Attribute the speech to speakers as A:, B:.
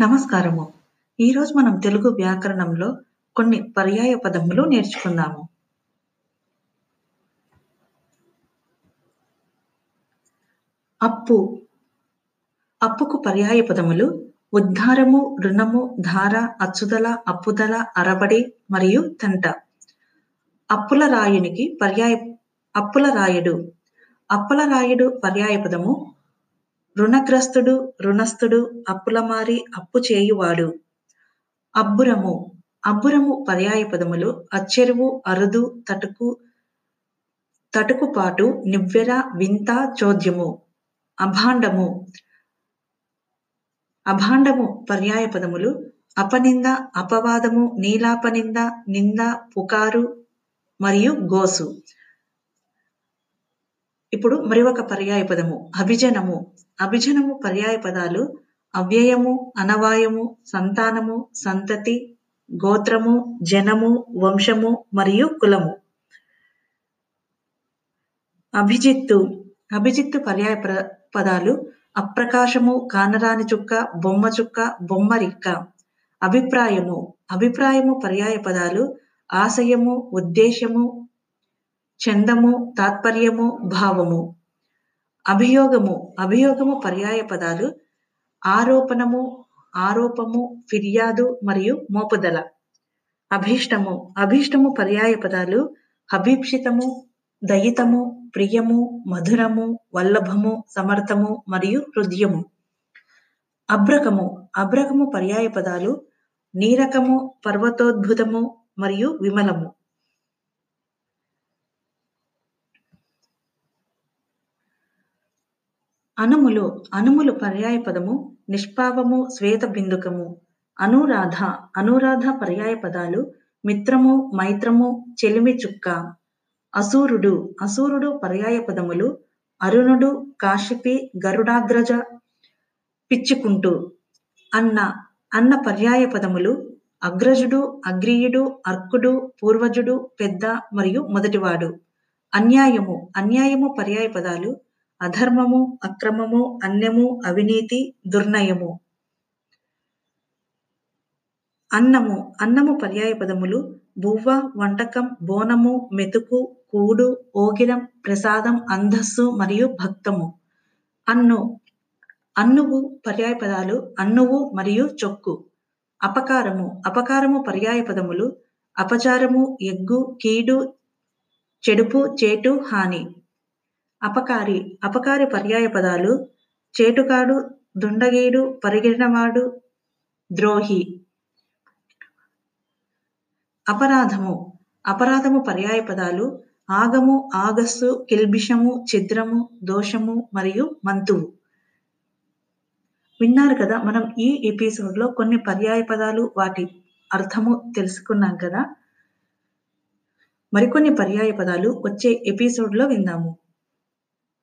A: నమస్కారము. ఈరోజు మనం తెలుగు వ్యాకరణంలో కొన్ని పర్యాయ పదములు నేర్చుకుందాము. అప్పు. అప్పుకు పర్యాయ పదములు ఉద్ధారము రుణము ధార అచ్చుదల అప్పుదల అరబడి మరియు తంట. అప్పుల రాయునికి పర్యాయ అప్పుల రాయుడు. అప్పుల రాయుడు పర్యాయ పదము రుణగ్రస్తుడు రుణస్థుడు అప్పులమారి అప్పు చేయువాడు. అబ్బురము. అబ్బురము పర్యాయ పదములు అచ్చెరువు అరుదు తటుకు తటుకుపాటు నివ్వెర వింత చోద్యము. అభాండము. అభాండము పర్యాయ పదములు అపనింద అపవాదము నీలాపనింద నింద పుకారు మరియు గోసు. ఇప్పుడు మరి ఒక పర్యాయ పదము. అభిజనము. అభిజనము పర్యాయ పదాలు అవ్యయము అనవాయము సంతానము సంతతి గోత్రము జనము వంశము మరియు కులము. అభిజిత్తు. అభిజిత్తు పర్యాయ పదాలు అప్రకాశము కానరాని చుక్క బొమ్మ చుక్క బొమ్మరిక్క అభిప్రాయము. అభిప్రాయము పర్యాయ పదాలు ఆశయము ఉద్దేశము చందము తాత్పర్యము భావము. అభియోగము. అభియోగము పర్యాయ పదాలు ఆరోపణము ఆరోపము ఫిర్యాదు మరియు మోపుదల. అభీష్టము. అభీష్టము పర్యాయ పదాలు అభీప్సితము దయితము ప్రియము మధురము వల్లభము సమర్థము మరియు హృదయము. అబ్రకము అబ్రకము పర్యాయ పదాలు నీరకము పర్వతోద్భుతము మరియు విమలము. అనుములు అనుములు పర్యాయ పదము నిష్పావము శ్వేత బిందుకము. అనురాధ అనురాధ పర్యాయ పదాలు మిత్రము మైత్రము చెలిమి చుక్క. అసూరుడు అసూరుడు పర్యాయ పదములు అరుణుడు కాశిపి గరుడాగ్రజ పిచ్చుకుంటూ. అన్న అన్న పర్యాయ పదములు అగ్రజుడు అగ్రీయుడు అర్కుడు పూర్వజుడు పెద్ద మరియు మొదటివాడు. అన్యాయము అన్యాయము పర్యాయ పదాలు అధర్మము అక్రమము అన్యము అవినీతి దుర్నయము. అన్నము అన్నము పర్యాయ పదములు బువ్వ వంటకం బోనము మెతుకు కూడు ఓగిరం ప్రసాదం అంధస్సు మరియు భక్తము. అన్ను అన్నువు పర్యాయ పదాలు అన్నువు మరియు చొక్కు. అపకారము అపకారము పర్యాయ పదములు అపచారము ఎగ్గు కీడు చెడుపు చేటు హాని. అపకారి అపకారి పర్యాయ పదాలు చేటుకాడు దుండగీడు పరిగెడినవాడు ద్రోహి. అపరాధము అపరాధము పర్యాయ పదాలు ఆగము ఆగస్సు కిల్బిషము ఛిద్రము దోషము మరియు మంతువు. విన్నారు కదా మనం ఈ ఎపిసోడ్లో కొన్ని పర్యాయ పదాలు వాటి అర్థము తెలుసుకున్నాం కదా. మరికొన్ని పర్యాయ పదాలు వచ్చే ఎపిసోడ్లో విందాము.